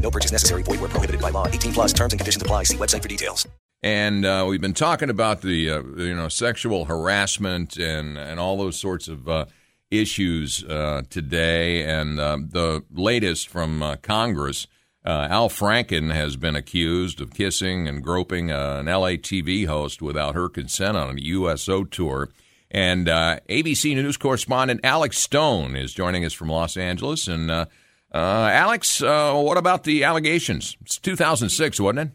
No purchase necessary. Void where prohibited by law. 18 plus terms and conditions apply. See website for details. And uh, we've been talking about the uh, you know sexual harassment and and all those sorts of uh, issues uh, today. And um, the latest from uh, Congress, uh, Al Franken has been accused of kissing and groping an LA TV host without her consent on a USO tour. And ABC News correspondent Alex Stone is joining us from Los Angeles. And uh, Alex, uh, what about the allegations? It's 2006, wasn't it?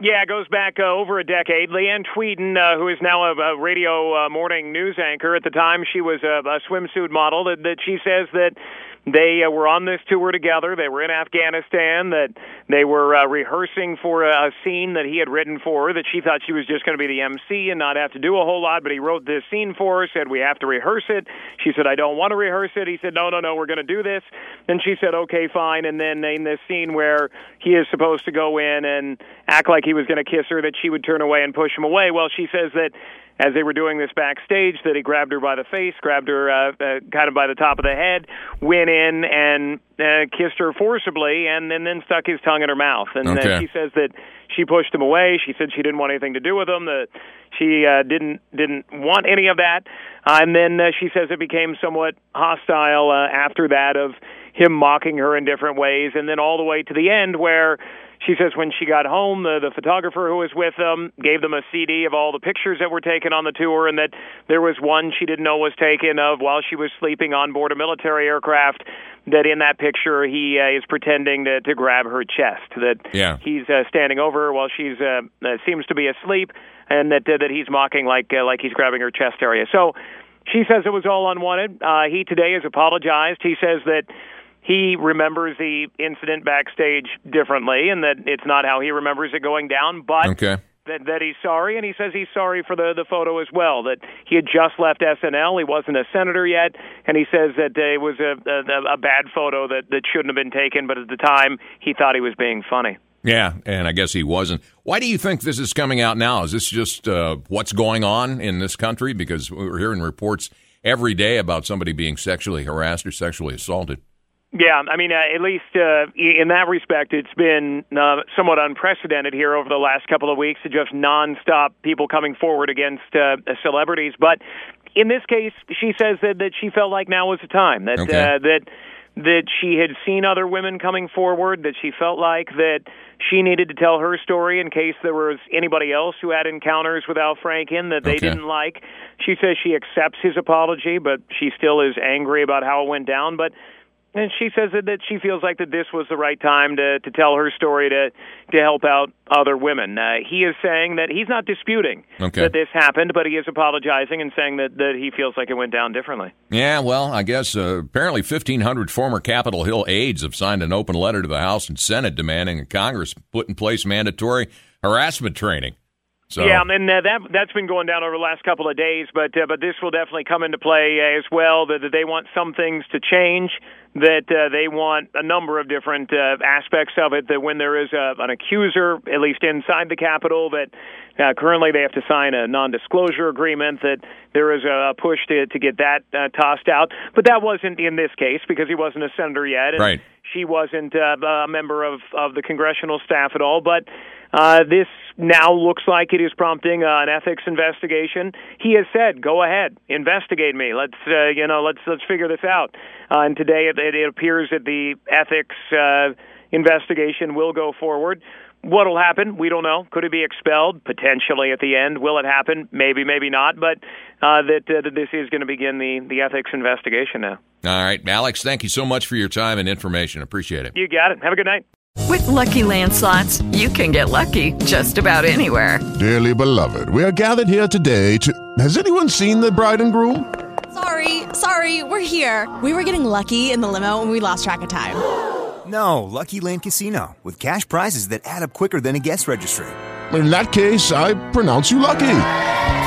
Yeah, it goes back uh, over a decade. Leeann Tweeden, uh, who is now a, a radio uh, morning news anchor, at the time she was a, a swimsuit model, that, that she says that they uh, were on this tour together. They were in Afghanistan. That they were uh, rehearsing for a, a scene that he had written for her. That she thought she was just going to be the MC and not have to do a whole lot. But he wrote this scene for her. Said we have to rehearse it. She said I don't want to rehearse it. He said no, no, no, we're going to do this. And she said okay, fine. And then in this scene where he is supposed to go in and act like he was going to kiss her, that she would turn away and push him away. Well, she says that as they were doing this backstage that he grabbed her by the face, grabbed her uh, uh, kind of by the top of the head, went in and uh, kissed her forcibly, and, and then stuck his tongue in her mouth. And Okay. uh, she says that she pushed him away. She said she didn't want anything to do with him. That she uh, didn't didn't want any of that. Uh, and then uh, she says it became somewhat hostile uh, after that of him mocking her in different ways, and then all the way to the end where she says when she got home, the, the photographer who was with them gave them a CD of all the pictures that were taken on the tour, and that there was one she didn't know was taken of while she was sleeping on board a military aircraft. That in that picture he uh, is pretending to, to grab her chest. That Yeah. he's uh, standing over her while she's uh, uh, seems to be asleep, and that uh, that he's mocking like uh, like he's grabbing her chest area. So she says it was all unwanted. Uh, he today has apologized. He says that he remembers the incident backstage differently, and that it's not how he remembers it going down, but Okay. that that he's sorry, and he says he's sorry for the the photo as well. That he had just left SNL, he wasn't a senator yet, and he says that uh, it was a, a a bad photo that that shouldn't have been taken, but at the time he thought he was being funny. Yeah, and I guess he wasn't. Why do you think this is coming out now? Is this just uh, what's going on in this country? Because we're hearing reports every day about somebody being sexually harassed or sexually assaulted. Yeah, I mean, uh, at least uh, in that respect, it's been uh, somewhat unprecedented here over the last couple of weeks. To just nonstop people coming forward against uh, celebrities. But in this case, she says that, that she felt like now was the time that Okay. uh, that that she had seen other women coming forward. That she felt like that she needed to tell her story in case there was anybody else who had encounters with Al Franken that they Okay. didn't like. She says she accepts his apology, but she still is angry about how it went down. But and she says that, that she feels like that this was the right time to to tell her story to to help out other women. Uh, he is saying that he's not disputing Okay. that this happened, but he is apologizing and saying that that he feels like it went down differently. Yeah, well, I guess uh, apparently 1,500 former Capitol Hill aides have signed an open letter to the House and Senate demanding that Congress put in place mandatory harassment training. So, Yeah, and uh, that that's been going down over the last couple of days, but uh, but this will definitely come into play uh, as well. That, that they want some things to change. That uh, they want a number of different uh, aspects of it. That when there is a, an accuser, at least inside the Capitol, that uh, currently they have to sign a non-disclosure agreement. That there is a push to to get that uh, tossed out. But that wasn't in this case because he wasn't a senator yet. And Right. She wasn't uh, a member of of the congressional staff at all. But uh, this now looks like it is prompting uh, an ethics investigation. He has said, "Go ahead, investigate me. Let's uh, you know, let's let's figure this out." Uh, and today it, it appears that the ethics uh, investigation will go forward. What'll happen? We don't know. Could it be expelled? Potentially at the end. Will it happen? Maybe, maybe not. But uh, that, uh, that this is going to begin the the ethics investigation now. All right, Alex, thank you so much for your time and information. Appreciate it. You got it. Have a good night. With Lucky Land slots, you can get lucky just about anywhere. Dearly beloved, we are gathered here today to. Has anyone seen the bride and groom? Sorry, sorry, we're here. We were getting lucky in the limo and we lost track of time. No, Lucky Land Casino, with cash prizes that add up quicker than a guest registry. in that case, I pronounce you lucky.